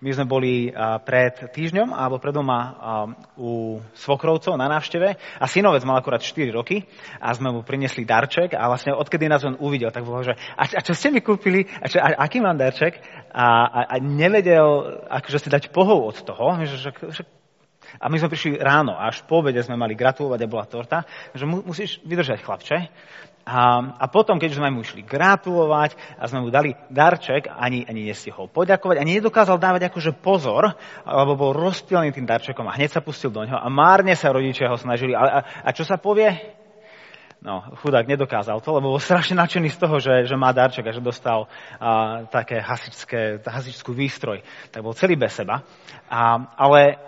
My sme boli pred týždňom alebo pred doma u svokrovcov na návšteve a synovec mal akurát 4 roky a sme mu priniesli darček a vlastne odkedy nás on uvidel, tak bolo, že a, a čo ste mi kúpili? A, čo, a aký mám darček? A, a, a nevedel akože si dať pohov od toho, že, že, že a my sme prišli ráno až po obede sme mali gratulovať a bola torta, že mu, musíš vydržať chlapče. A, a potom, keď sme mu išli gratulovať a sme mu dali darček, ani, ani nestihol poďakovať, ani nedokázal dávať akože pozor, lebo bol rozptýlený tým darčekom a hneď sa pustil do neho a márne sa rodičia ho snažili. A, a, a čo sa povie? No, chudák nedokázal to, lebo bol strašne nadšený z toho, že, že má darček a že dostal a, také hasičské, hasičskú výstroj. Tak bol celý bez seba. A, ale,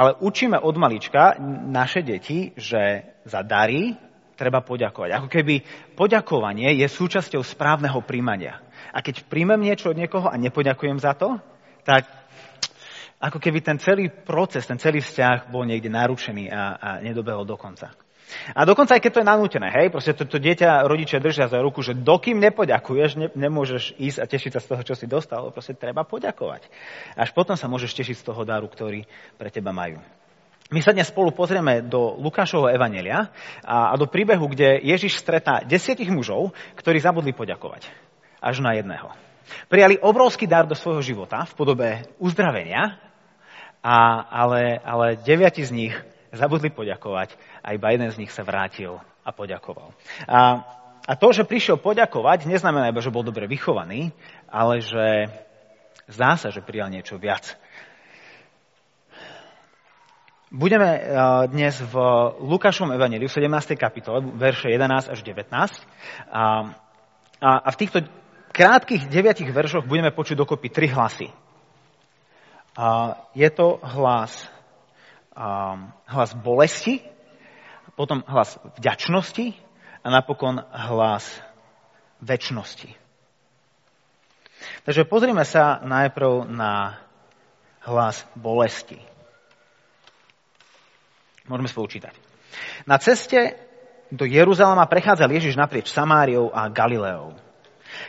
ale učíme od malička naše deti, že za dary treba poďakovať. Ako keby poďakovanie je súčasťou správneho príjmania. A keď príjmem niečo od niekoho a nepoďakujem za to, tak ako keby ten celý proces, ten celý vzťah bol niekde narušený a, a nedobehol do konca. A dokonca aj keď to je nanútené, hej, proste to, to dieťa rodičia držia za ruku, že dokým nepoďakuješ, ne, nemôžeš ísť a tešiť sa z toho, čo si dostal, proste treba poďakovať. Až potom sa môžeš tešiť z toho daru, ktorý pre teba majú. My sa dnes spolu pozrieme do Lukášovho evanelia a, a do príbehu, kde Ježiš stretá desiatich mužov, ktorí zabudli poďakovať. Až na jedného. Prijali obrovský dar do svojho života v podobe uzdravenia, a, ale, ale deviati z nich zabudli poďakovať a iba jeden z nich sa vrátil a poďakoval. A, a to, že prišiel poďakovať, neznamená iba, že bol dobre vychovaný, ale že zdá sa, že prijal niečo viac. Budeme eh, dnes v Lukášovom evaneliu, v 17. kapitole, verše 11 až 19. A, a v týchto krátkých deviatich veršoch budeme počuť dokopy tri hlasy. A je to hlas, a, hlas bolesti, potom hlas vďačnosti a napokon hlas väčšnosti. Takže pozrime sa najprv na hlas bolesti. Môžeme spolu čítať. Na ceste do Jeruzalema prechádzal Ježiš naprieč Samáriou a Galileou.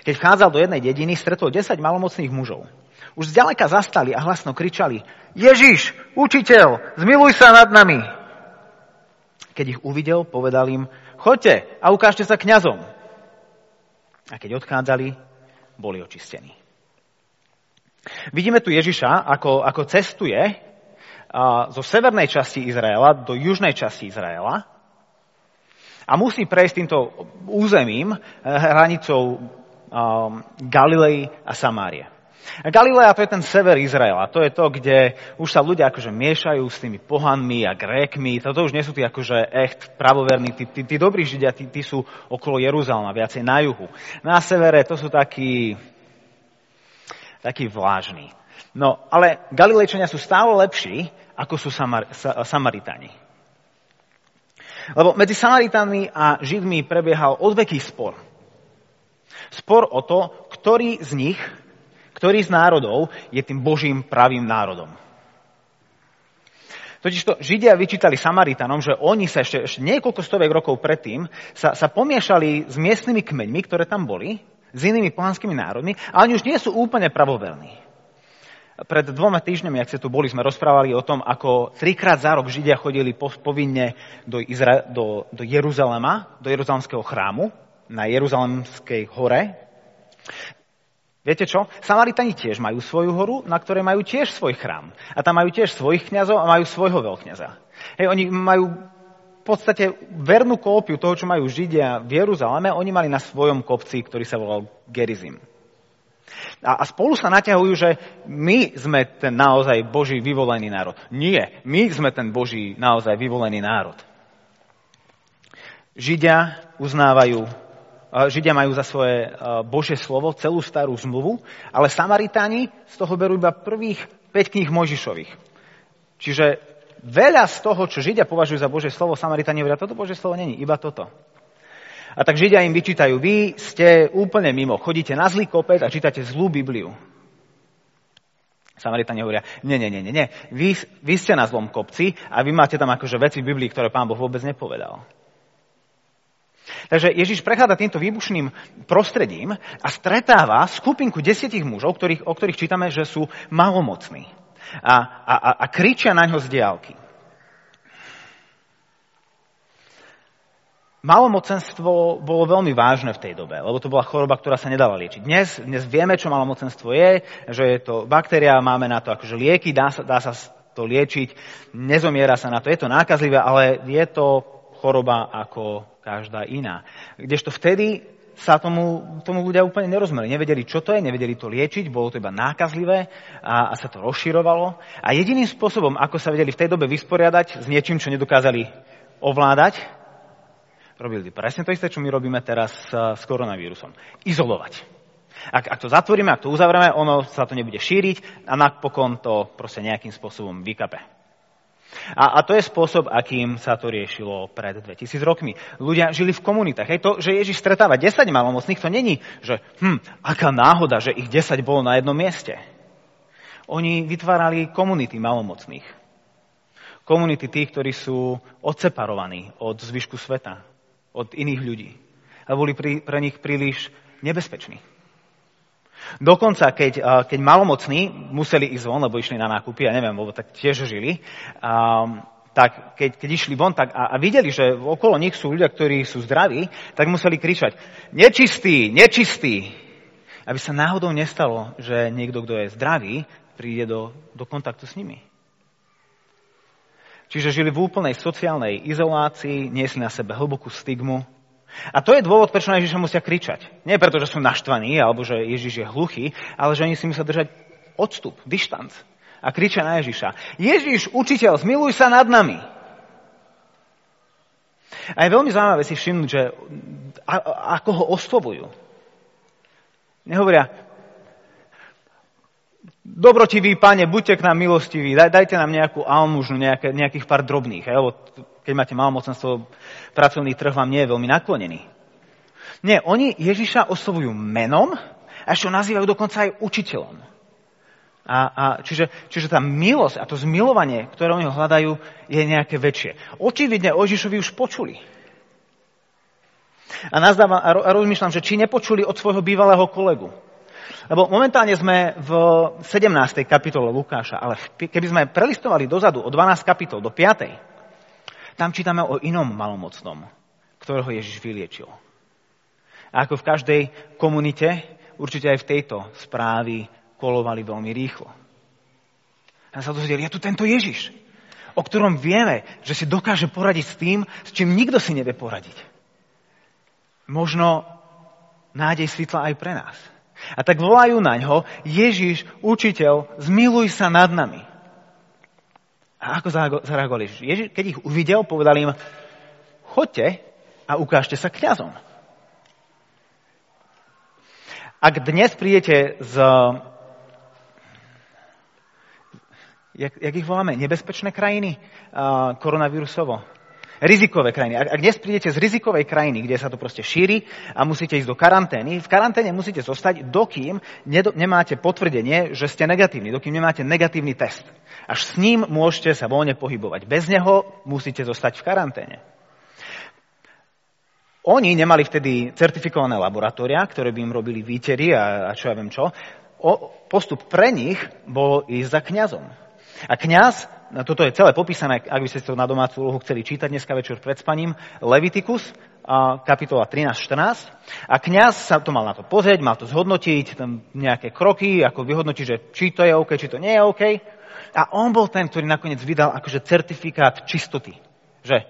Keď vchádzal do jednej dediny, stretol 10 malomocných mužov. Už zďaleka zastali a hlasno kričali Ježiš, učiteľ, zmiluj sa nad nami. Keď ich uvidel, povedal im, choďte a ukážte sa kňazom. A keď odchádzali, boli očistení. Vidíme tu Ježiša, ako, ako cestuje zo severnej časti Izraela do južnej časti Izraela a musí prejsť týmto územím, eh, hranicou Galilei a Samárie. Galilea to je ten sever Izraela. To je to, kde už sa ľudia akože miešajú s tými pohanmi a grékmi. Toto už nie sú tí akože echt pravoverní. Tí, tí, tí dobrí židia, tí, tí sú okolo Jeruzalema, viacej na juhu. Na severe to sú takí, takí vlážni. No, ale Galilejčania sú stále lepší, ako sú Samar- Sa- Samaritáni. Lebo medzi Samaritánmi a Židmi prebiehal odveký spor. Spor o to, ktorý z nich, ktorý z národov je tým Božím pravým národom. Totižto Židia vyčítali Samaritanom, že oni sa ešte, ešte niekoľko stoviek rokov predtým sa, sa pomiešali s miestnymi kmeňmi, ktoré tam boli, s inými pohanskými národmi, a oni už nie sú úplne pravoverní. Pred dvoma týždňami, ak ste tu boli, sme rozprávali o tom, ako trikrát za rok Židia chodili povinne do, Izra- do, do Jeruzalema, do Jeruzalemského chrámu, na Jeruzalemskej hore. Viete čo? Samaritani tiež majú svoju horu, na ktorej majú tiež svoj chrám. A tam majú tiež svojich kňazov a majú svojho veľkňaza. Hej, oni majú v podstate vernú kópiu toho, čo majú Židia v Jeruzaleme, oni mali na svojom kopci, ktorý sa volal Gerizim. A, a spolu sa naťahujú, že my sme ten naozaj Boží vyvolený národ. Nie, my sme ten Boží naozaj vyvolený národ. Židia uznávajú, Židia majú za svoje Božie slovo celú starú zmluvu, ale Samaritáni z toho berú iba prvých 5 kníh Mojžišových. Čiže veľa z toho, čo Židia považujú za Božie slovo, Samaritáni hovoria, toto Božie slovo není, iba toto. A tak Židia im vyčítajú, vy ste úplne mimo, chodíte na zlý kopec a čítate zlú Bibliu. Samaritani hovoria, nie, nie, nie, nie, vy, vy ste na zlom kopci a vy máte tam akože veci v Biblii, ktoré pán Boh vôbec nepovedal. Takže Ježiš prechádza týmto výbušným prostredím a stretáva skupinku desiatich mužov, ktorých, o ktorých čítame, že sú malomocní. A, a, a kričia na ňo z diálky. Malomocenstvo bolo veľmi vážne v tej dobe, lebo to bola choroba, ktorá sa nedala liečiť. Dnes, dnes vieme, čo malomocenstvo je, že je to baktéria, máme na to akože lieky, dá sa, dá sa to liečiť, nezomiera sa na to, je to nákazlivé, ale je to choroba ako každá iná. Kdežto vtedy sa tomu, tomu ľudia úplne nerozumeli. Nevedeli, čo to je, nevedeli to liečiť, bolo to iba nákazlivé a, a sa to rozširovalo. A jediným spôsobom, ako sa vedeli v tej dobe vysporiadať s niečím, čo nedokázali ovládať, robili presne to isté, čo my robíme teraz s koronavírusom. Izolovať. Ak, ak to zatvoríme, ak to uzavrieme, ono sa to nebude šíriť a napokon to proste nejakým spôsobom vykape. A, a to je spôsob, akým sa to riešilo pred 2000 rokmi. Ľudia žili v komunitách. Hej, to, že Ježiš stretáva 10 malomocných, to není, že hm, aká náhoda, že ich 10 bolo na jednom mieste. Oni vytvárali komunity malomocných. Komunity tých, ktorí sú odseparovaní od zvyšku sveta od iných ľudí. A boli pri, pre nich príliš nebezpeční. Dokonca, keď, keď malomocní museli ísť von, lebo išli na nákupy, ja neviem, lebo tak tiež žili, um, tak keď, keď išli von tak, a, a videli, že okolo nich sú ľudia, ktorí sú zdraví, tak museli kričať, nečistý, nečistý. Aby sa náhodou nestalo, že niekto, kto je zdravý, príde do, do kontaktu s nimi. Čiže žili v úplnej sociálnej izolácii, niesli na sebe hlbokú stigmu. A to je dôvod, prečo na Ježiša musia kričať. Nie preto, že sú naštvaní, alebo že Ježiš je hluchý, ale že oni si musia držať odstup, dištanc. A kričia na Ježiša. Ježiš, učiteľ, zmiluj sa nad nami. A je veľmi zaujímavé si všimnúť, že ako ho oslovujú. Nehovoria, dobrotivý pane, buďte k nám milostiví, daj, dajte nám nejakú almužnu, nejaké, nejakých pár drobných, hej, keď máte malomocenstvo, pracovný trh vám nie je veľmi naklonený. Nie, oni Ježiša oslovujú menom a ešte ho nazývajú dokonca aj učiteľom. A, a čiže, čiže tá milosť a to zmilovanie, ktoré oni ho hľadajú, je nejaké väčšie. Očividne o Ježišovi už počuli. A, nazdávam, a rozmýšľam, že či nepočuli od svojho bývalého kolegu, lebo momentálne sme v 17. kapitole Lukáša, ale keby sme prelistovali dozadu o 12 kapitol do 5. tam čítame o inom malomocnom, ktorého Ježiš vyliečil. A ako v každej komunite, určite aj v tejto správy kolovali veľmi rýchlo. A sa dozvedeli, je tu tento Ježiš, o ktorom vieme, že si dokáže poradiť s tým, s čím nikto si nevie poradiť. Možno nádej svitla aj pre nás. A tak volajú na ňo, Ježiš, učiteľ, zmiluj sa nad nami. A ako zareagoval Ježiš? Ježiš? Keď ich uvidel, povedal im, choďte a ukážte sa kňazom. Ak dnes prídete z, jak, jak ich voláme, nebezpečné krajiny uh, koronavírusovo, rizikové krajiny. Ak, ak dnes prídete z rizikovej krajiny, kde sa to proste šíri a musíte ísť do karantény, v karanténe musíte zostať, dokým nedo, nemáte potvrdenie, že ste negatívni, dokým nemáte negatívny test. Až s ním môžete sa voľne pohybovať. Bez neho musíte zostať v karanténe. Oni nemali vtedy certifikované laboratória, ktoré by im robili výtery a, a čo ja viem čo. O, postup pre nich bolo ísť za kňazom. A kňaz toto je celé popísané, ak by ste to na domácu úlohu chceli čítať dneska večer pred spaním, Levitikus, kapitola 13-14. A kňaz sa to mal na to pozrieť, mal to zhodnotiť, tam nejaké kroky, ako vyhodnotiť, že či to je OK, či to nie je OK. A on bol ten, ktorý nakoniec vydal akože certifikát čistoty. Že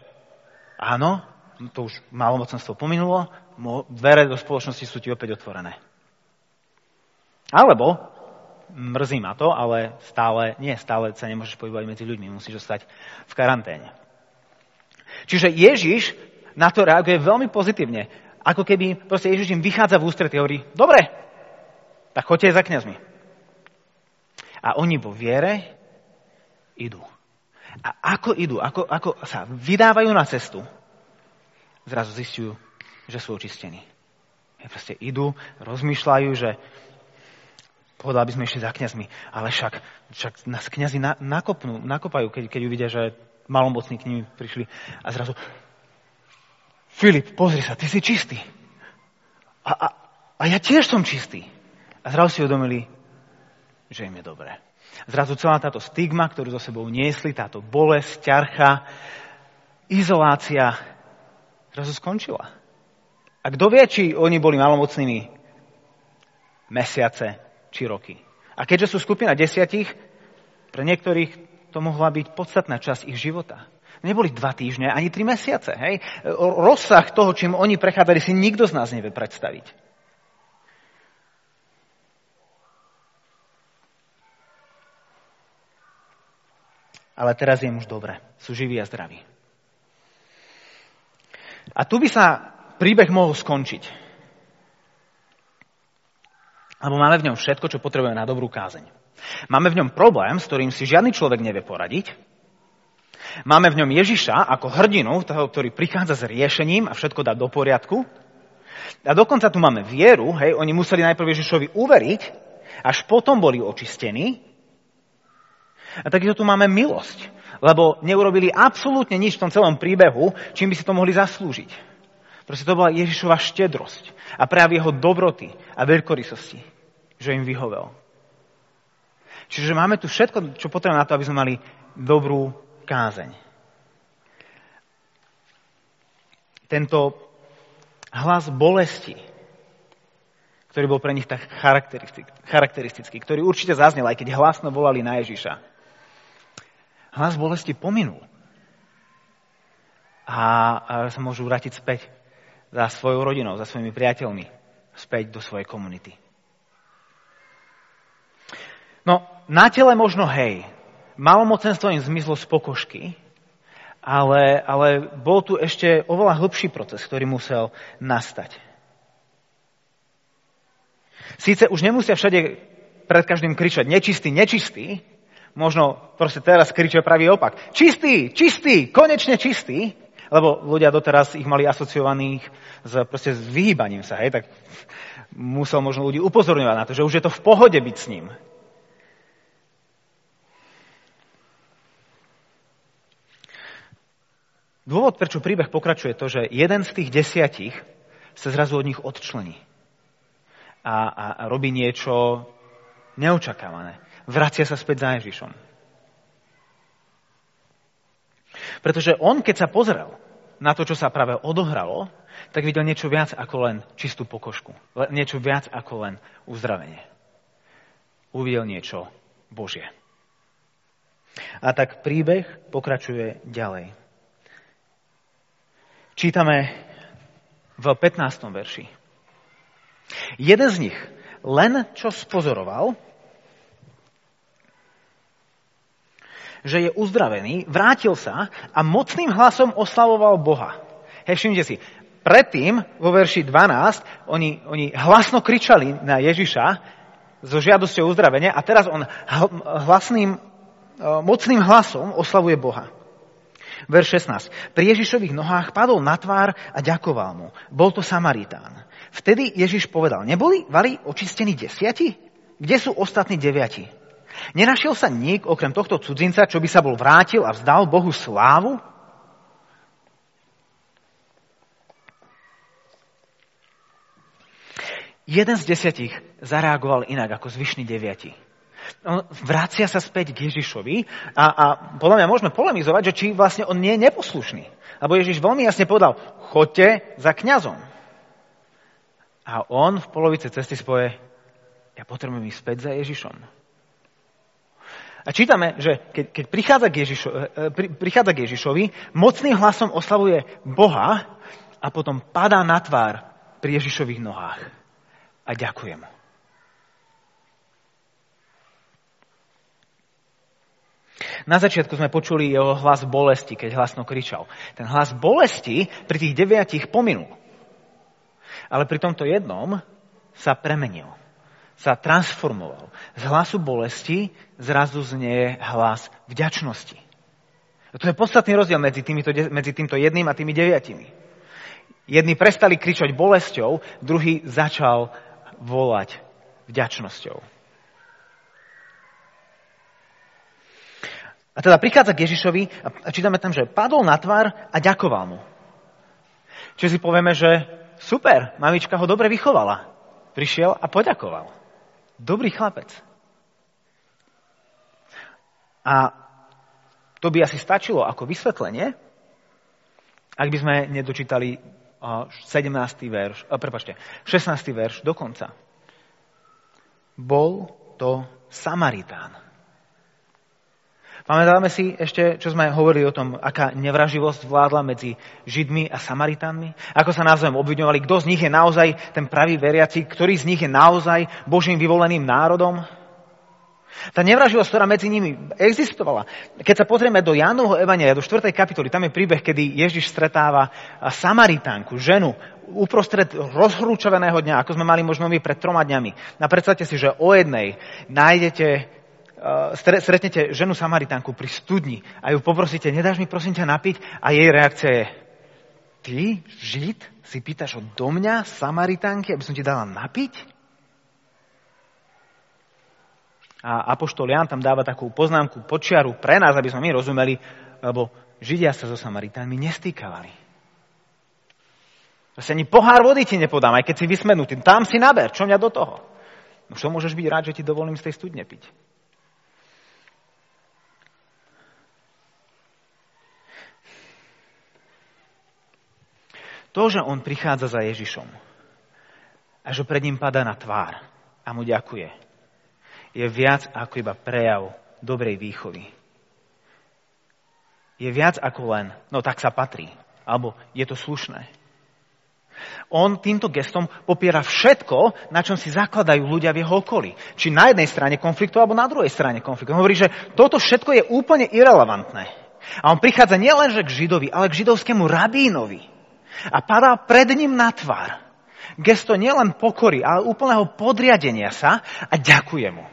áno, to už malomocenstvo pominulo, dvere do spoločnosti sú ti opäť otvorené. Alebo mrzí ma to, ale stále, nie, stále sa nemôžeš pohybovať medzi ľuďmi, musíš zostať v karanténe. Čiže Ježiš na to reaguje veľmi pozitívne. Ako keby proste Ježiš im vychádza v ústretí a hovorí, dobre, tak choďte za kniazmi. A oni vo viere idú. A ako idú, ako, ako sa vydávajú na cestu, zrazu zistujú, že sú očistení. Proste idú, rozmýšľajú, že povedal, aby sme išli za kniazmi. Ale však, však nás kniazy na, nakopnú, nakopajú, keď, keď uvidia, že malomocní k nimi prišli. A zrazu, Filip, pozri sa, ty si čistý. A, a, a ja tiež som čistý. A zrazu si uvedomili, že im je dobré. Zrazu celá táto stigma, ktorú zo sebou niesli, táto bolesť, ťarcha, izolácia, zrazu skončila. A kto vie, či oni boli malomocnými mesiace či roky. A keďže sú skupina desiatich, pre niektorých to mohla byť podstatná časť ich života. Neboli dva týždne, ani tri mesiace. Hej? Rozsah toho, čím oni prechádzali, si nikto z nás nevie predstaviť. Ale teraz je už dobre. Sú živí a zdraví. A tu by sa príbeh mohol skončiť. Lebo máme v ňom všetko, čo potrebujeme na dobrú kázeň. Máme v ňom problém, s ktorým si žiadny človek nevie poradiť. Máme v ňom Ježiša ako hrdinu, toho, ktorý prichádza s riešením a všetko dá do poriadku. A dokonca tu máme vieru, hej, oni museli najprv Ježišovi uveriť, až potom boli očistení. A takisto tu máme milosť, lebo neurobili absolútne nič v tom celom príbehu, čím by si to mohli zaslúžiť. Proste to bola Ježišova štedrosť a práve jeho dobroty a veľkorysosti, že im vyhovel. Čiže máme tu všetko, čo potrebujeme na to, aby sme mali dobrú kázeň. Tento hlas bolesti, ktorý bol pre nich tak charakteristický, ktorý určite zaznel, aj keď hlasno volali na Ježiša. Hlas bolesti pominul. A, sa môžu vrátiť späť za svojou rodinou, za svojimi priateľmi, späť do svojej komunity. No, na tele možno hej, Malomocenstvo im zmizlo z pokožky, ale, ale bol tu ešte oveľa hlbší proces, ktorý musel nastať. Síce už nemusia všade pred každým kričať nečistý, nečistý, možno proste teraz kričia pravý opak. Čistý, čistý, konečne čistý, lebo ľudia doteraz ich mali asociovaných s, proste s vyhýbaním sa, hej, tak musel možno ľudí upozorňovať na to, že už je to v pohode byť s ním. Dôvod, prečo príbeh pokračuje, to, že jeden z tých desiatich sa zrazu od nich odčlení a, a, a robí niečo neočakávané. Vracia sa späť za Ježišom. Pretože on, keď sa pozrel na to, čo sa práve odohralo, tak videl niečo viac ako len čistú pokožku. Niečo viac ako len uzdravenie. Uvidel niečo Božie. A tak príbeh pokračuje ďalej. Čítame v 15. verši. Jeden z nich len čo spozoroval, že je uzdravený, vrátil sa a mocným hlasom oslavoval Boha. Hej, všimnite si, predtým vo verši 12 oni, oni hlasno kričali na Ježiša so žiadosťou uzdravenia a teraz on hlasným, e, mocným hlasom oslavuje Boha. Verš 16. Pri Ježišových nohách padol na tvár a ďakoval mu. Bol to Samaritán. Vtedy Ježiš povedal, neboli vali očistení desiati? Kde sú ostatní deviati? Nenašiel sa nik okrem tohto cudzinca, čo by sa bol vrátil a vzdal Bohu slávu? Jeden z desiatich zareagoval inak ako zvyšní deviati on vracia sa späť k Ježišovi a, a podľa mňa môžeme polemizovať, že či vlastne on nie je neposlušný. Lebo Ježiš veľmi jasne povedal, choďte za kňazom. A on v polovice cesty spoje, ja potrebujem ísť späť za Ježišom. A čítame, že keď, keď prichádza, k Ježišo, e, e, pri, prichádza k Ježišovi, mocným hlasom oslavuje Boha a potom padá na tvár pri Ježišových nohách. A ďakuje mu. Na začiatku sme počuli jeho hlas bolesti, keď hlasno kričal. Ten hlas bolesti pri tých deviatich pominul. Ale pri tomto jednom sa premenil. Sa transformoval. Z hlasu bolesti zrazu znie hlas vďačnosti. A to je podstatný rozdiel medzi, týmito, medzi týmto jedným a tými deviatimi. Jedni prestali kričať bolesťou, druhý začal volať vďačnosťou. A teda prichádza k Ježišovi a čítame tam, že padol na tvár a ďakoval mu. Čiže si povieme, že super, mamička ho dobre vychovala. Prišiel a poďakoval. Dobrý chlapec. A to by asi stačilo ako vysvetlenie, ak by sme nedočítali 17. verš, prepačte, 16. verš dokonca. Bol to Samaritán. Pamätáme si ešte, čo sme hovorili o tom, aká nevraživosť vládla medzi Židmi a Samaritánmi? Ako sa navzájom obviňovali, kto z nich je naozaj ten pravý veriaci, ktorý z nich je naozaj Božím vyvoleným národom? Tá nevraživosť, ktorá medzi nimi existovala. Keď sa pozrieme do Jánovho Evania, do 4. kapitoly, tam je príbeh, kedy Ježiš stretáva Samaritánku, ženu, uprostred rozhrúčaveného dňa, ako sme mali možno my pred troma dňami. A predstavte si, že o jednej nájdete stretnete ženu Samaritánku pri studni a ju poprosíte, nedáš mi prosím ťa napiť? A jej reakcia je, ty, Žid, si pýtaš do mňa, Samaritánky, aby som ti dala napiť? A Apoštol Jan tam dáva takú poznámku, počiaru pre nás, aby sme my rozumeli, lebo Židia sa so Samaritánmi nestýkavali. Proste ani pohár vody ti nepodám, aj keď si vysmenutý. Tam si naber, čo mňa do toho? No čo môžeš byť rád, že ti dovolím z tej studne piť? To, že on prichádza za Ježišom a že pred ním pada na tvár a mu ďakuje, je viac ako iba prejav dobrej výchovy. Je viac ako len, no tak sa patrí, alebo je to slušné. On týmto gestom popiera všetko, na čom si zakladajú ľudia v jeho okolí. Či na jednej strane konfliktu, alebo na druhej strane konfliktu. On hovorí, že toto všetko je úplne irrelevantné. A on prichádza nielenže k Židovi, ale k židovskému rabínovi a padá pred ním na tvár. Gesto nielen pokory, ale úplného podriadenia sa a ďakuje mu.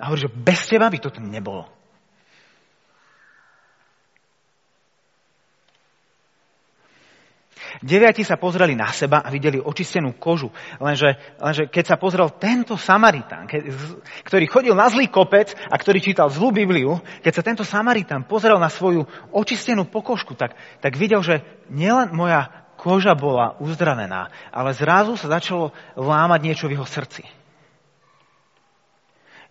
A hovorí, že bez teba by toto nebolo. Deviati sa pozreli na seba a videli očistenú kožu. Lenže, lenže keď sa pozrel tento Samaritán, ktorý chodil na zlý kopec a ktorý čítal zlú Bibliu, keď sa tento Samaritán pozrel na svoju očistenú pokožku, tak, tak videl, že nielen moja koža bola uzdravená, ale zrazu sa začalo lámať niečo v jeho srdci.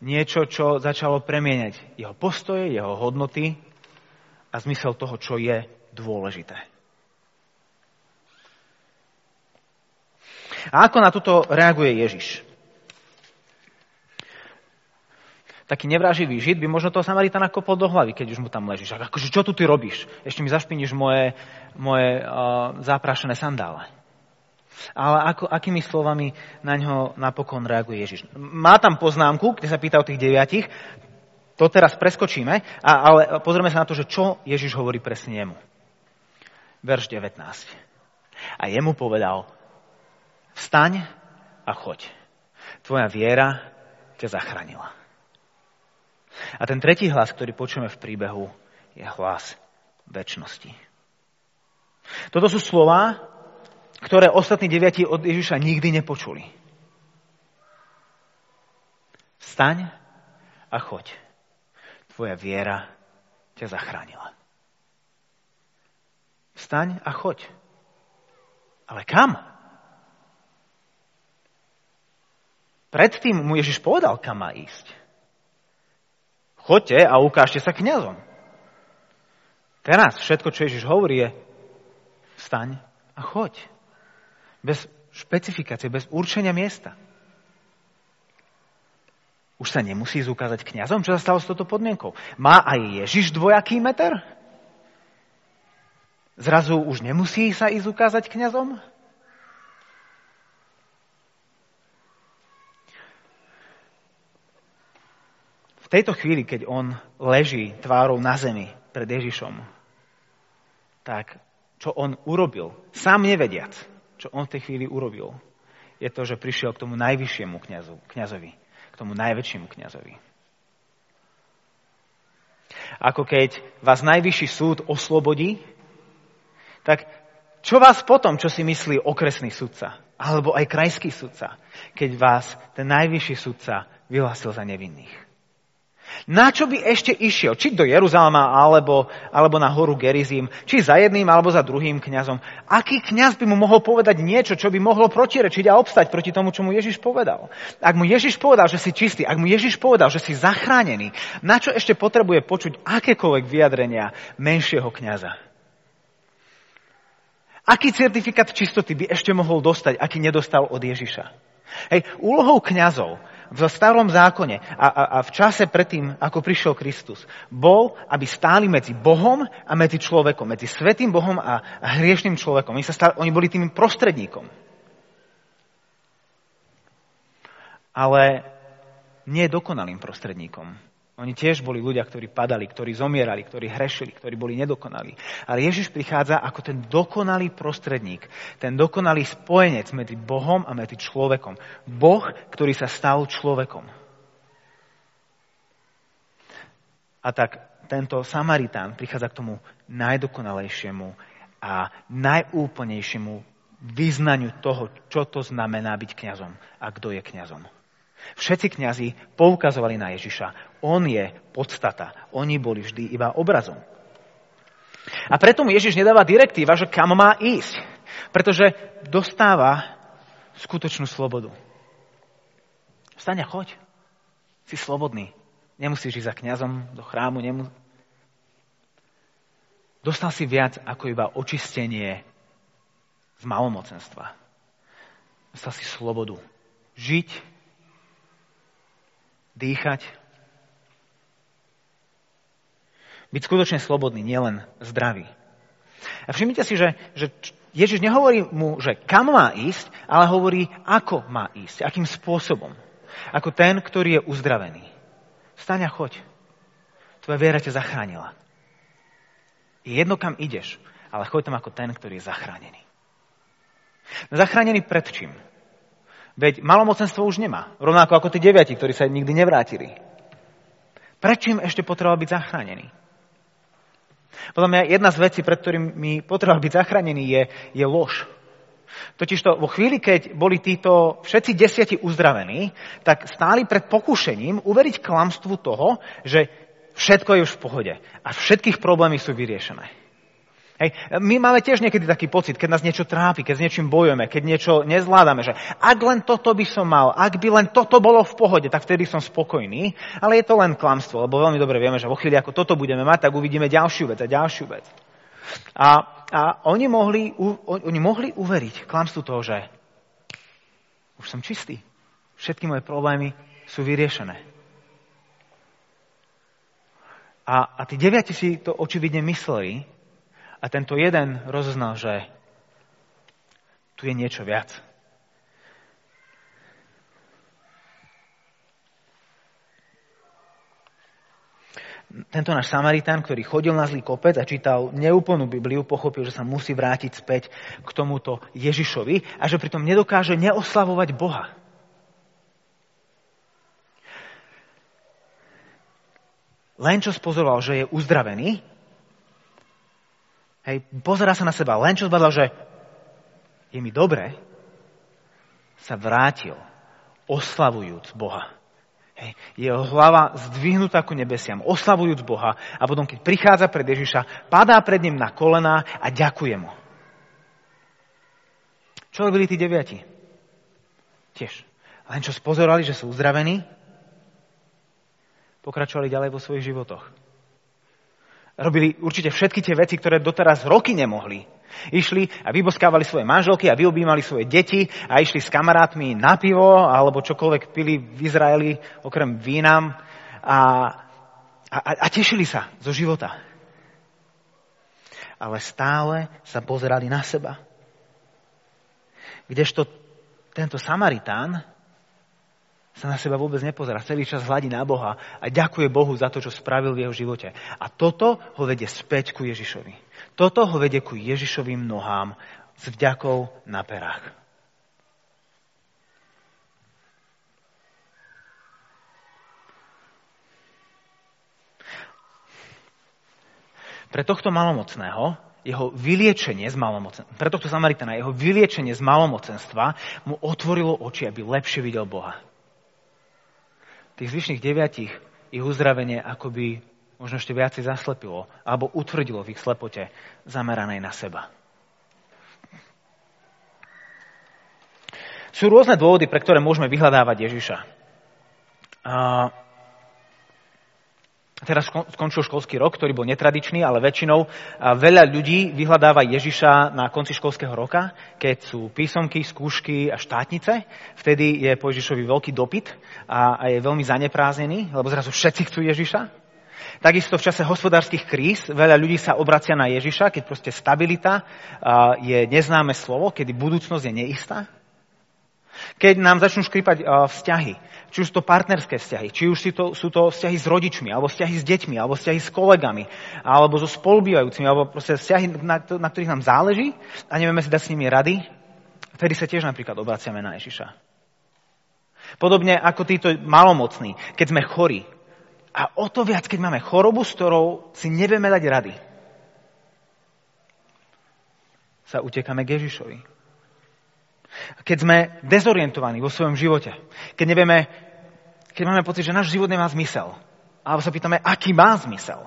Niečo, čo začalo premieňať jeho postoje, jeho hodnoty a zmysel toho, čo je dôležité. A ako na toto reaguje Ježiš? Taký nevraživý žid by možno toho Samaritana kopol do hlavy, keď už mu tam ležíš. Akože, čo tu ty robíš? Ešte mi zašpiníš moje, moje uh, záprašené sandále. Ale ako, akými slovami na ňo napokon reaguje Ježiš? Má tam poznámku, kde sa pýta o tých deviatich, to teraz preskočíme, a, ale pozrieme sa na to, že čo Ježiš hovorí presne jemu. Verš 19. A jemu povedal, vstaň a choď. Tvoja viera ťa zachránila. A ten tretí hlas, ktorý počujeme v príbehu, je hlas väčšnosti. Toto sú slova, ktoré ostatní deviati od Ježiša nikdy nepočuli. Vstaň a choď. Tvoja viera ťa zachránila. Vstaň a choď. Ale kam? Predtým mu Ježiš povedal, kam má ísť. Choďte a ukážte sa kňazom. Teraz všetko, čo Ježiš hovorí, je vstaň a choď. Bez špecifikácie, bez určenia miesta. Už sa nemusí zúkazať kňazom? Čo sa stalo s touto podmienkou? Má aj Ježiš dvojaký meter? Zrazu už nemusí sa ísť ukázať kňazom? Tejto chvíli, keď on leží tvárou na zemi pred Ježišom, tak čo on urobil, sám nevediac, čo on v tej chvíli urobil, je to, že prišiel k tomu najvyššiemu kniazu, kniazovi, k tomu najväčšiemu kniazovi. Ako keď vás najvyšší súd oslobodí, tak čo vás potom, čo si myslí okresný sudca, alebo aj krajský sudca, keď vás ten najvyšší sudca vyhlásil za nevinných? Na čo by ešte išiel? Či do Jeruzalema, alebo, alebo na horu Gerizim, či za jedným, alebo za druhým kňazom. Aký kňaz by mu mohol povedať niečo, čo by mohlo protirečiť a obstať proti tomu, čo mu Ježiš povedal? Ak mu Ježiš povedal, že si čistý, ak mu Ježiš povedal, že si zachránený, na čo ešte potrebuje počuť akékoľvek vyjadrenia menšieho kňaza? Aký certifikát čistoty by ešte mohol dostať, aký nedostal od Ježiša? Hej, úlohou kňazov v starom zákone a, a, a v čase predtým, ako prišiel Kristus, bol, aby stáli medzi Bohom a medzi človekom, medzi svetým Bohom a, a hriešným človekom. Oni, sa stáli, oni boli tým prostredníkom. Ale nie dokonalým prostredníkom. Oni tiež boli ľudia, ktorí padali, ktorí zomierali, ktorí hrešili, ktorí boli nedokonalí. Ale Ježiš prichádza ako ten dokonalý prostredník, ten dokonalý spojenec medzi Bohom a medzi človekom. Boh, ktorý sa stal človekom. A tak tento Samaritán prichádza k tomu najdokonalejšiemu a najúplnejšiemu vyznaniu toho, čo to znamená byť kňazom a kto je kňazom. Všetci kňazi poukazovali na Ježiša. On je podstata. Oni boli vždy iba obrazom. A preto mu Ježiš nedáva direktíva, že kam má ísť. Pretože dostáva skutočnú slobodu. Vstaň a choď. Si slobodný. Nemusíš ísť za kňazom do chrámu. Nemu... Dostal si viac ako iba očistenie z malomocenstva. Dostal si slobodu. Žiť dýchať. Byť skutočne slobodný, nielen zdravý. A všimnite si, že, že Ježiš nehovorí mu, že kam má ísť, ale hovorí, ako má ísť, akým spôsobom. Ako ten, ktorý je uzdravený. Staň a choď. Tvoja viera ťa zachránila. Je jedno, kam ideš, ale choď tam ako ten, ktorý je zachránený. No zachránený pred čím? Veď malomocenstvo už nemá. Rovnako ako tí deviati, ktorí sa nikdy nevrátili. Prečo im ešte potreboval byť zachránený? Podľa mňa jedna z vecí, pred ktorými potreboval byť zachránený, je, je lož. Totižto vo chvíli, keď boli títo všetci desiati uzdravení, tak stáli pred pokušením uveriť klamstvu toho, že všetko je už v pohode a všetkých problémy sú vyriešené. Hej. My máme tiež niekedy taký pocit, keď nás niečo trápi, keď s niečím bojujeme, keď niečo nezvládame, že ak len toto by som mal, ak by len toto bolo v pohode, tak vtedy som spokojný. Ale je to len klamstvo, lebo veľmi dobre vieme, že vo chvíli, ako toto budeme mať, tak uvidíme ďalšiu vec a ďalšiu vec. A, a oni, mohli, oni mohli uveriť klamstvu toho, že už som čistý. Všetky moje problémy sú vyriešené. A, a tí deviati si to očividne mysleli, a tento jeden rozoznal, že tu je niečo viac. Tento náš Samaritán, ktorý chodil na zlý kopec a čítal neúplnú Bibliu, pochopil, že sa musí vrátiť späť k tomuto Ježišovi a že pritom nedokáže neoslavovať Boha. Len čo spozoroval, že je uzdravený, Hej, pozera sa na seba, len čo zbadal, že je mi dobre, sa vrátil, oslavujúc Boha. Hej, jeho hlava zdvihnutá ku nebesiam, oslavujúc Boha a potom, keď prichádza pred Ježiša, padá pred ním na kolená a ďakuje mu. Čo robili tí deviati? Tiež. Len čo spozorali, že sú uzdravení, pokračovali ďalej vo svojich životoch. Robili určite všetky tie veci, ktoré doteraz roky nemohli. Išli a vyboskávali svoje manželky a vyobímali svoje deti a išli s kamarátmi na pivo alebo čokoľvek pili v Izraeli okrem vínam a, a, a tešili sa zo života. Ale stále sa pozerali na seba. Kdežto tento Samaritán sa na seba vôbec nepozerá. Celý čas hladí na Boha a ďakuje Bohu za to, čo spravil v jeho živote. A toto ho vedie späť ku Ježišovi. Toto ho vedie ku Ježišovým nohám s vďakou na perách. Pre tohto malomocného jeho vyliečenie z malomocenstva, pre tohto Samaritana, jeho vyliečenie z malomocenstva mu otvorilo oči, aby lepšie videl Boha tých zvyšných deviatich ich uzdravenie akoby možno ešte viacej zaslepilo alebo utvrdilo v ich slepote zameranej na seba. Sú rôzne dôvody, pre ktoré môžeme vyhľadávať Ježiša. A teraz skončil školský rok, ktorý bol netradičný, ale väčšinou veľa ľudí vyhľadáva Ježiša na konci školského roka, keď sú písomky, skúšky a štátnice. Vtedy je po Ježišovi veľký dopyt a je veľmi zanepráznený, lebo zrazu všetci chcú Ježiša. Takisto v čase hospodárskych kríz veľa ľudí sa obracia na Ježiša, keď proste stabilita je neznáme slovo, kedy budúcnosť je neistá. Keď nám začnú škripať vzťahy, či už to partnerské vzťahy, či už to, sú to vzťahy s rodičmi, alebo vzťahy s deťmi, alebo vzťahy s kolegami, alebo so spolubývajúcimi, alebo proste vzťahy, na, na ktorých nám záleží a nevieme si dať s nimi rady, vtedy sa tiež napríklad obraciame na Ježiša. Podobne ako títo malomocní, keď sme chorí. A o to viac, keď máme chorobu, s ktorou si nevieme dať rady, sa utekáme k Ježišovi. Keď sme dezorientovaní vo svojom živote, keď nevieme, keď máme pocit, že náš život nemá zmysel, alebo sa pýtame, aký má zmysel,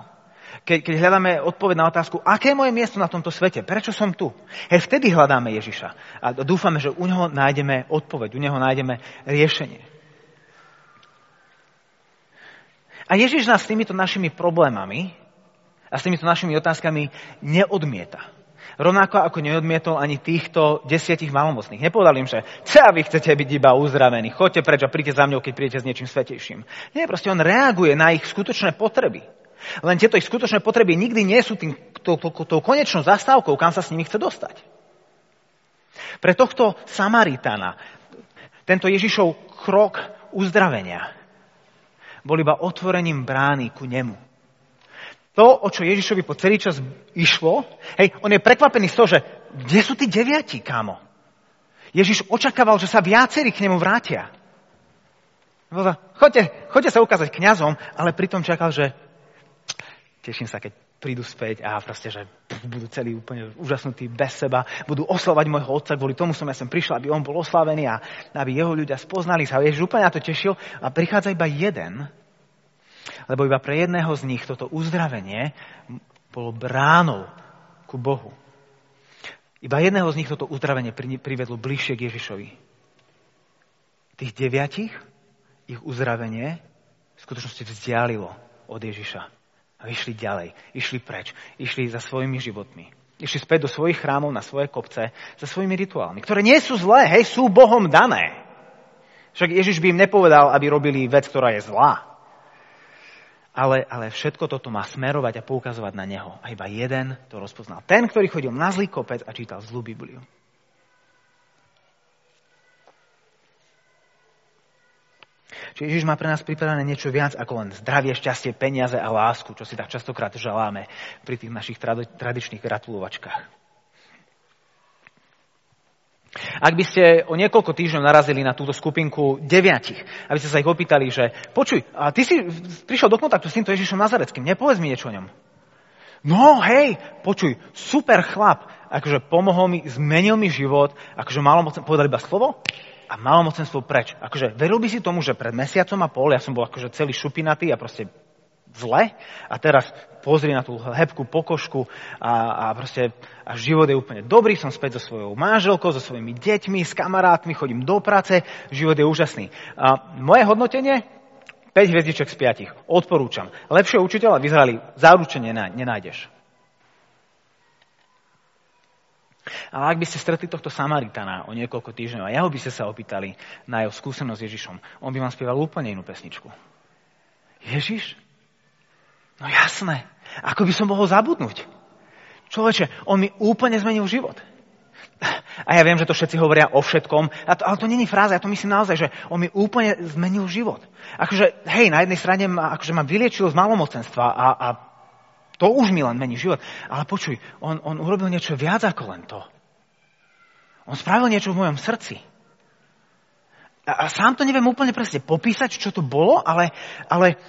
keď, keď hľadáme odpoveď na otázku, aké je moje miesto na tomto svete, prečo som tu, hej, vtedy hľadáme Ježiša a dúfame, že u neho nájdeme odpoveď, u neho nájdeme riešenie. A Ježiš nás s týmito našimi problémami a s týmito našimi otázkami neodmieta. Rovnako ako neodmietol ani týchto desiatich malomocných. Nepovedal im, že a vy chcete byť iba uzdravení, choďte preč a príďte za mňou, keď prídete s niečím svetejším. Nie, proste on reaguje na ich skutočné potreby. Len tieto ich skutočné potreby nikdy nie sú tým, tou, tou, tou konečnou zastávkou, kam sa s nimi chce dostať. Pre tohto Samaritana tento Ježišov krok uzdravenia bol iba otvorením brány ku nemu to, o čo Ježišovi po celý čas išlo, hej, on je prekvapený z toho, že kde sú tí deviati, kámo? Ježiš očakával, že sa viacerí k nemu vrátia. Choďte, choďte sa ukázať kňazom, ale pritom čakal, že teším sa, keď prídu späť a proste, že budú celí úplne úžasnutí bez seba, budú oslovať môjho otca, kvôli tomu som ja sem prišiel, aby on bol oslavený a aby jeho ľudia spoznali sa. Ježiš úplne na to tešil a prichádza iba jeden, lebo iba pre jedného z nich toto uzdravenie bolo bránou ku Bohu. Iba jedného z nich toto uzdravenie privedlo bližšie k Ježišovi. Tých deviatich ich uzdravenie v skutočnosti vzdialilo od Ježiša. A išli ďalej, išli preč, išli za svojimi životmi. Išli späť do svojich chrámov, na svoje kopce, za svojimi rituálmi, ktoré nie sú zlé, hej, sú Bohom dané. Však Ježiš by im nepovedal, aby robili vec, ktorá je zlá ale, ale všetko toto má smerovať a poukazovať na neho. A iba jeden to rozpoznal. Ten, ktorý chodil na zlý kopec a čítal zlú Bibliu. Čiže Ježiš má pre nás pripravené niečo viac ako len zdravie, šťastie, peniaze a lásku, čo si tak častokrát želáme pri tých našich tradičných gratulovačkách. Ak by ste o niekoľko týždňov narazili na túto skupinku deviatich, aby ste sa ich opýtali, že počuj, a ty si prišiel do kontaktu s týmto Ježišom Nazareckým, nepovedz mi niečo o ňom. No hej, počuj, super chlap, akože pomohol mi, zmenil mi život, akože malomocen, povedal iba slovo a malomocenstvo preč. Akože veril by si tomu, že pred mesiacom a pol ja som bol akože celý šupinatý a proste zle a teraz pozri na tú hebkú pokožku a, a proste a život je úplne dobrý, som späť so svojou manželkou, so svojimi deťmi, s kamarátmi, chodím do práce, život je úžasný. A moje hodnotenie? 5 hviezdiček z 5. Odporúčam. Lepšieho učiteľa v Izraeli zaručene nenájdeš. Ale ak by ste stretli tohto Samaritana o niekoľko týždňov a jeho by ste sa opýtali na jeho skúsenosť s Ježišom, on by vám spieval úplne inú pesničku. Ježiš? No jasné. Ako by som mohol zabudnúť? Človeče, on mi úplne zmenil život. A ja viem, že to všetci hovoria o všetkom, ale to není fráza, ja to myslím naozaj, že on mi úplne zmenil život. Akože, hej, na jednej strane ma, akože ma vyliečil z malomocenstva a, a to už mi len mení život. Ale počuj, on, on urobil niečo viac ako len to. On spravil niečo v mojom srdci. A, a sám to neviem úplne presne popísať, čo to bolo, ale, ale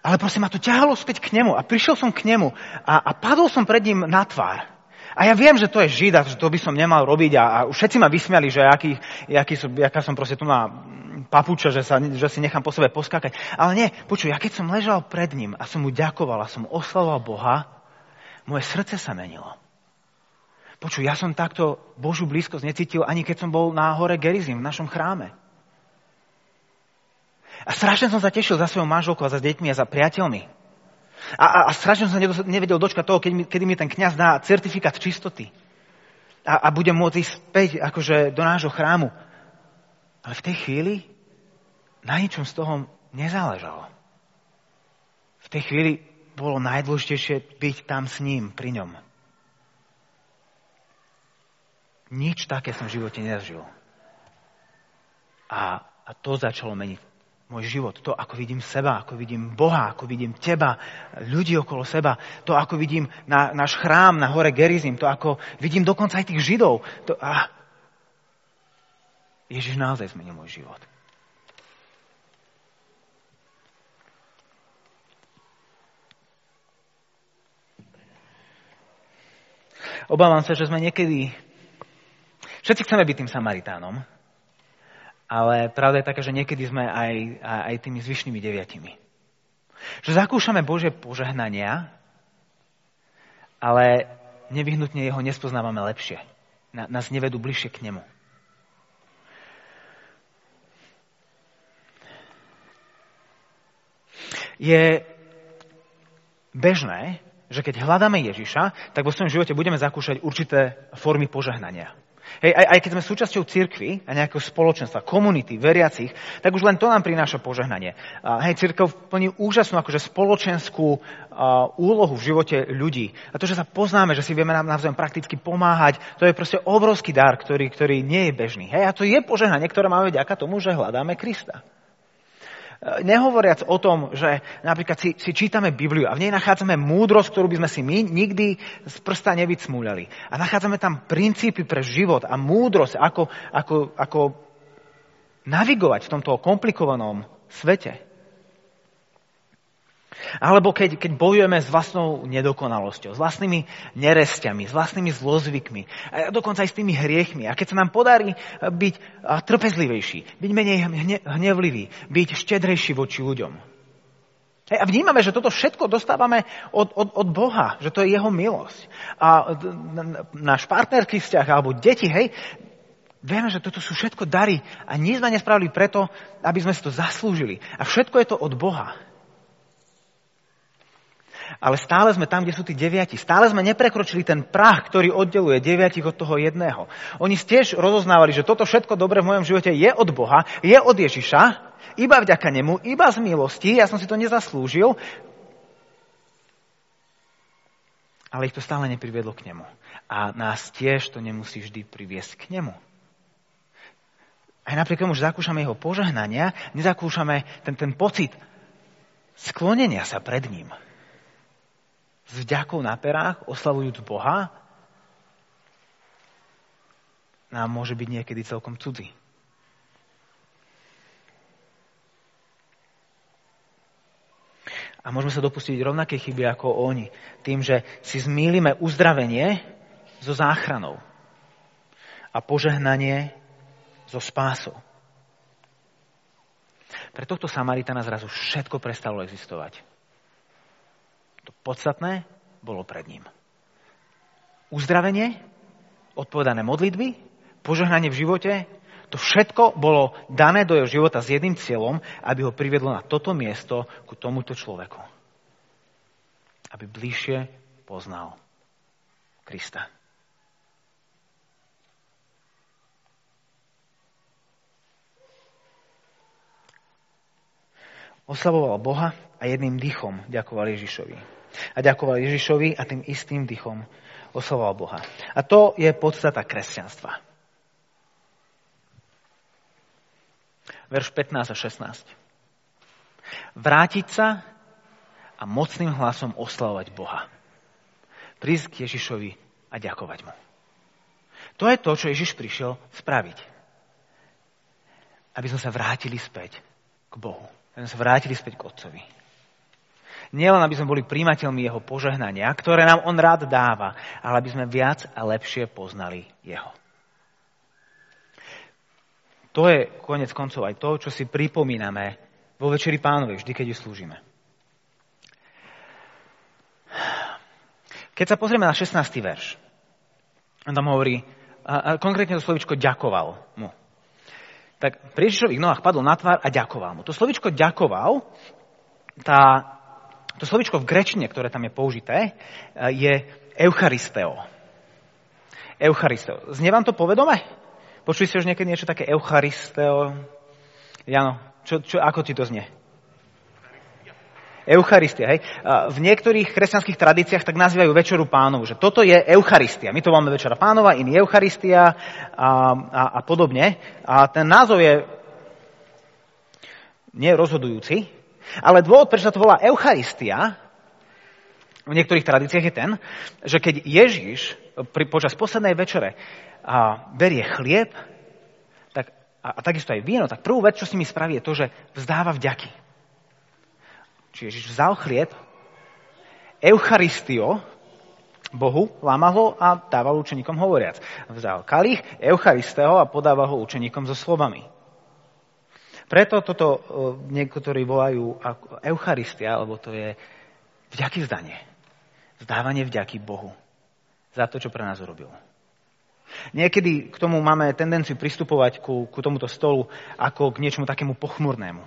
ale proste ma to ťahalo späť k nemu a prišiel som k nemu a, a padol som pred ním na tvár. A ja viem, že to je žid že to by som nemal robiť a, a všetci ma vysmiali, že aký, aký som, aká som proste tu na papuča, že, sa, že si nechám po sebe poskákať. Ale nie, počuj, ja keď som ležal pred ním a som mu ďakoval a som oslavoval Boha, moje srdce sa menilo. Počuj, ja som takto Božú blízkosť necítil, ani keď som bol na hore Gerizim, v našom chráme. A strašne som sa tešil za svojou manželkou a za deťmi a za priateľmi. A, a, a strašne som sa nevedel dočkať toho, keď mi, kedy mi ten kňaz dá certifikát čistoty. A, a budem môcť ísť späť akože do nášho chrámu. Ale v tej chvíli na ničom z toho nezáležalo. V tej chvíli bolo najdôležitejšie byť tam s ním, pri ňom. Nič také som v živote nezažil. A, a to začalo meniť môj život. To, ako vidím seba, ako vidím Boha, ako vidím teba, ľudí okolo seba. To, ako vidím na, náš chrám na hore Gerizim. To, ako vidím dokonca aj tých Židov. To, a Ježiš naozaj zmenil môj život. Obávam sa, že sme niekedy Všetci chceme byť tým Samaritánom, ale pravda je taká, že niekedy sme aj, aj tými zvyšnými deviatimi. Že zakúšame Bože požehnania, ale nevyhnutne jeho nespoznávame lepšie. Nás nevedú bližšie k nemu. Je bežné, že keď hľadáme Ježiša, tak vo svojom živote budeme zakúšať určité formy požehnania. Hej, aj, aj keď sme súčasťou cirkvy a nejakého spoločenstva, komunity, veriacich, tak už len to nám prináša požehnanie. A, hej, cirkev plní úžasnú akože spoločenskú a, úlohu v živote ľudí. A to, že sa poznáme, že si vieme nám navzájom prakticky pomáhať, to je proste obrovský dar, ktorý, ktorý nie je bežný. Hej, a to je požehnanie, ktoré máme vďaka tomu, že hľadáme Krista. Nehovoriac o tom, že napríklad si, si čítame Bibliu a v nej nachádzame múdrosť, ktorú by sme si my nikdy z prsta nevycmúľali. A nachádzame tam princípy pre život a múdrosť, ako, ako, ako navigovať v tomto komplikovanom svete. Alebo keď, keď bojujeme s vlastnou nedokonalosťou, s vlastnými nerestiami, s vlastnými zlozvykmi, a dokonca aj s tými hriechmi. A keď sa nám podarí byť trpezlivejší, byť menej hnevlivý, byť štedrejší voči ľuďom. A vnímame, že toto všetko dostávame od, od, od Boha, že to je jeho milosť. A náš partnerský vzťah alebo deti, hej, vieme, že toto sú všetko dary a nie sme nespravili preto, aby sme si to zaslúžili. A všetko je to od Boha ale stále sme tam, kde sú tí deviati. Stále sme neprekročili ten prach, ktorý oddeluje deviatich od toho jedného. Oni tiež rozoznávali, že toto všetko dobre v mojom živote je od Boha, je od Ježiša, iba vďaka nemu, iba z milosti, ja som si to nezaslúžil, ale ich to stále nepriviedlo k nemu. A nás tiež to nemusí vždy priviesť k nemu. Aj napriek tomu, že zakúšame jeho požehnania, nezakúšame ten, ten pocit sklonenia sa pred ním s vďakou na perách, oslavujúc Boha, nám môže byť niekedy celkom cudzí. A môžeme sa dopustiť rovnaké chyby ako oni. Tým, že si zmýlime uzdravenie so záchranou a požehnanie so spásou. Pre tohto Samaritana zrazu všetko prestalo existovať. To podstatné bolo pred ním. Uzdravenie, odpovedané modlitby, požehnanie v živote, to všetko bolo dané do jeho života s jedným cieľom, aby ho priviedlo na toto miesto ku tomuto človeku. Aby bližšie poznal Krista. Oslavoval Boha a jedným dychom ďakoval Ježišovi. A ďakoval Ježišovi a tým istým dychom oslavoval Boha. A to je podstata kresťanstva. Verš 15 a 16. Vrátiť sa a mocným hlasom oslavovať Boha. Prísť k Ježišovi a ďakovať mu. To je to, čo Ježiš prišiel spraviť. Aby sme sa vrátili späť k Bohu. Aby sme sa vrátili späť k Otcovi. Nielen, aby sme boli príjimateľmi jeho požehnania, ktoré nám on rád dáva, ale aby sme viac a lepšie poznali jeho. To je konec koncov aj to, čo si pripomíname vo Večeri pánovej, vždy, keď ju slúžime. Keď sa pozrieme na 16. verš, on tam hovorí, a, a konkrétne to slovičko ďakoval mu. Tak pri Ježišových nohách padol na tvár a ďakoval mu. To slovičko ďakoval, tá, to slovičko v grečine, ktoré tam je použité, je eucharisteo. Eucharisteo. Znie vám to povedome? Počuli ste už niekedy niečo také eucharisteo? Jano, čo, čo, ako ti to znie? Eucharistia, hej. V niektorých kresťanských tradíciách tak nazývajú Večeru pánovu, že toto je Eucharistia. My to máme Večera pánova, iný Eucharistia a, a, a podobne. A ten názov je nie rozhodujúci, ale dôvod, prečo sa to volá Eucharistia, v niektorých tradíciách je ten, že keď Ježiš pri, počas poslednej večere a, berie chlieb tak, a, a takisto aj víno, tak prvú vec, čo s nimi spraví, je to, že vzdáva vďaky. Čiže Ježiš vzal chlieb, Eucharistio, Bohu, lámal ho a dával učeníkom hovoriac. Vzal kalich, Eucharisteo a podával ho učeníkom so slovami. Preto toto e, niektorí volajú ako Eucharistia, lebo to je vďaky vzdanie. Zdávanie vďaky Bohu za to, čo pre nás urobil. Niekedy k tomu máme tendenciu pristupovať ku, ku tomuto stolu ako k niečomu takému pochmurnému.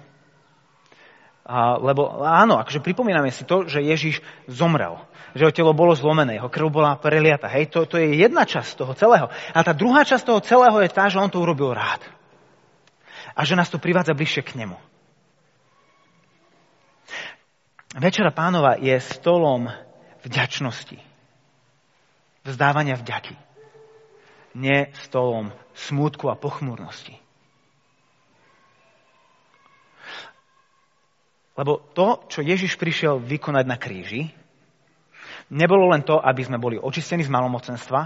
A, lebo áno, akože pripomíname si to, že Ježiš zomrel. Že jeho telo bolo zlomené, jeho krv bola preliata. Hej, to, to je jedna časť toho celého. A tá druhá časť toho celého je tá, že on to urobil rád. A že nás to privádza bližšie k nemu. Večera pánova je stolom vďačnosti. Vzdávania vďaky. Nie stolom smútku a pochmúrnosti. Lebo to, čo Ježiš prišiel vykonať na kríži, nebolo len to, aby sme boli očistení z malomocenstva,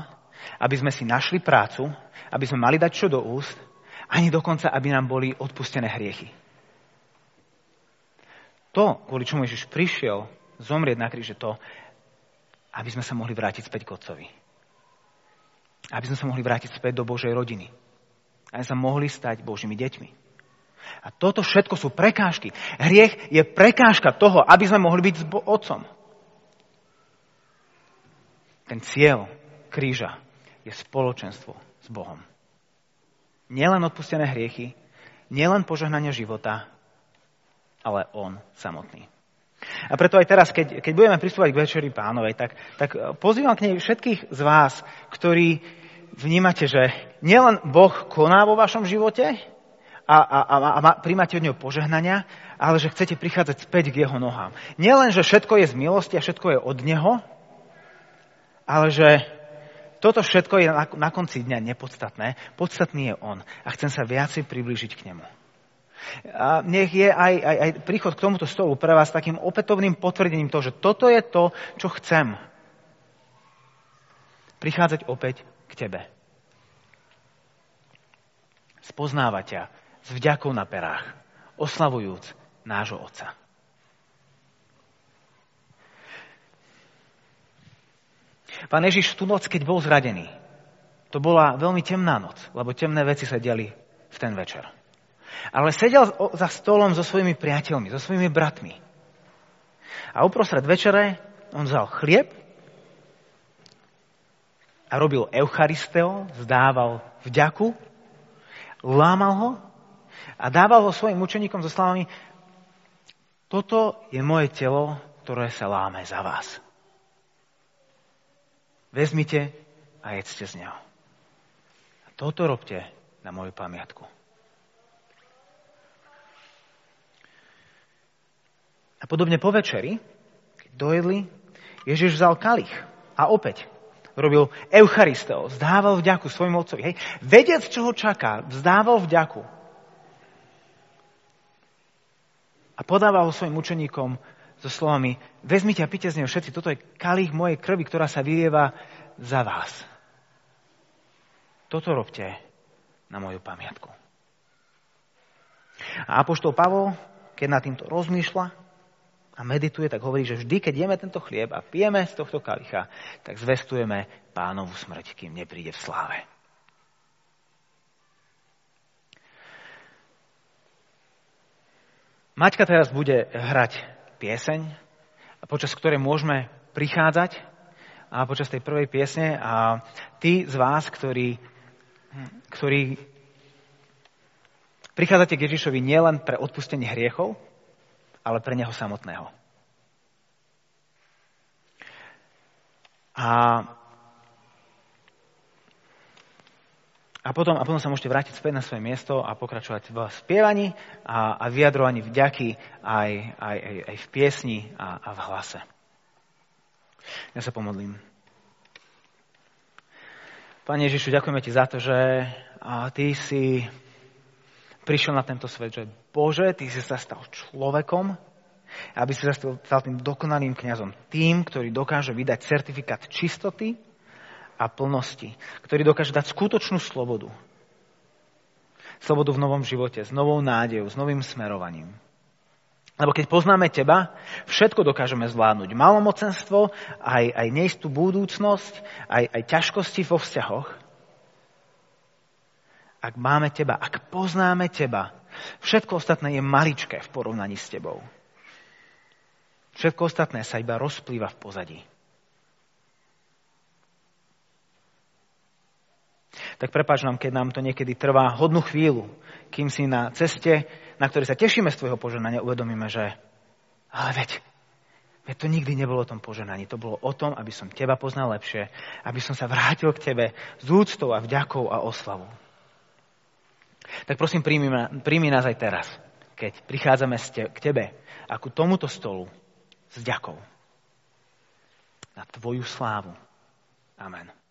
aby sme si našli prácu, aby sme mali dať čo do úst, ani dokonca, aby nám boli odpustené hriechy. To, kvôli čomu Ježiš prišiel zomrieť na kríži, to, aby sme sa mohli vrátiť späť k Otcovi. Aby sme sa mohli vrátiť späť do Božej rodiny. Aby sa mohli stať Božími deťmi. A toto všetko sú prekážky. Hriech je prekážka toho, aby sme mohli byť s Otcom. Ten cieľ kríža je spoločenstvo s Bohom. Nielen odpustené hriechy, nielen požehnanie života, ale On samotný. A preto aj teraz, keď, keď budeme pristúpať k Večeri pánovej, tak, tak pozývam k nej všetkých z vás, ktorí vnímate, že nielen Boh koná vo vašom živote, a, a, a, a príjmate od neho požehnania, ale že chcete prichádzať späť k jeho nohám. Nielen, že všetko je z milosti a všetko je od neho, ale že toto všetko je na, konci dňa nepodstatné. Podstatný je on. A chcem sa viacej priblížiť k nemu. A nech je aj, aj, aj príchod k tomuto stolu pre vás takým opätovným potvrdením toho, že toto je to, čo chcem. Prichádzať opäť k tebe. Spoznávať ťa s vďakou na perách, oslavujúc nášho Otca. Pán Ježiš v tú noc, keď bol zradený, to bola veľmi temná noc, lebo temné veci sa diali v ten večer. Ale sedel za stolom so svojimi priateľmi, so svojimi bratmi. A uprostred večere on vzal chlieb a robil Eucharisteo, zdával vďaku, lámal ho a dával ho svojim učeníkom so slovami, toto je moje telo, ktoré sa láme za vás. Vezmite a jedzte z neho. A toto robte na moju pamiatku. A podobne po večeri, keď dojedli, Ježiš vzal kalich a opäť robil Eucharisteo, vzdával vďaku svojmu otcovi. Hej. Vedec, čo ho čaká, vzdával vďaku. a podával ho svojim učeníkom so slovami vezmite a pite z neho všetci, toto je kalich mojej krvi, ktorá sa vylieva za vás. Toto robte na moju pamiatku. A Apoštol Pavol, keď nad týmto rozmýšľa a medituje, tak hovorí, že vždy, keď jeme tento chlieb a pijeme z tohto kalicha, tak zvestujeme pánovu smrť, kým nepríde v sláve. Maťka teraz bude hrať pieseň, počas ktorej môžeme prichádzať a počas tej prvej piesne a tí z vás, ktorí, ktorí prichádzate k Ježišovi nielen pre odpustenie hriechov, ale pre Neho samotného. A A potom, a potom sa môžete vrátiť späť na svoje miesto a pokračovať v spievaní a, a vyjadrovaní vďaky aj, aj, aj, aj v piesni a, a v hlase. Ja sa pomodlím. Pane Ježišu, ďakujeme Ti za to, že Ty si prišiel na tento svet, že Bože, Ty si sa stal človekom, aby si sa stal tým dokonalým kňazom, tým, ktorý dokáže vydať certifikát čistoty a plnosti, ktorý dokáže dať skutočnú slobodu. Slobodu v novom živote, s novou nádejou, s novým smerovaním. Lebo keď poznáme teba, všetko dokážeme zvládnuť. Malomocenstvo, aj, aj neistú budúcnosť, aj, aj ťažkosti vo vzťahoch. Ak máme teba, ak poznáme teba, všetko ostatné je maličké v porovnaní s tebou. Všetko ostatné sa iba rozplýva v pozadí. Tak prepáč nám, keď nám to niekedy trvá hodnú chvíľu, kým si na ceste, na ktorej sa tešíme z tvojho poženania, uvedomíme, že ale veď, veď to nikdy nebolo o tom poženaní. To bolo o tom, aby som teba poznal lepšie, aby som sa vrátil k tebe s úctou a vďakou a oslavou. Tak prosím, príjmi, príjmi nás aj teraz, keď prichádzame k tebe a ku tomuto stolu s ďakou na tvoju slávu. Amen.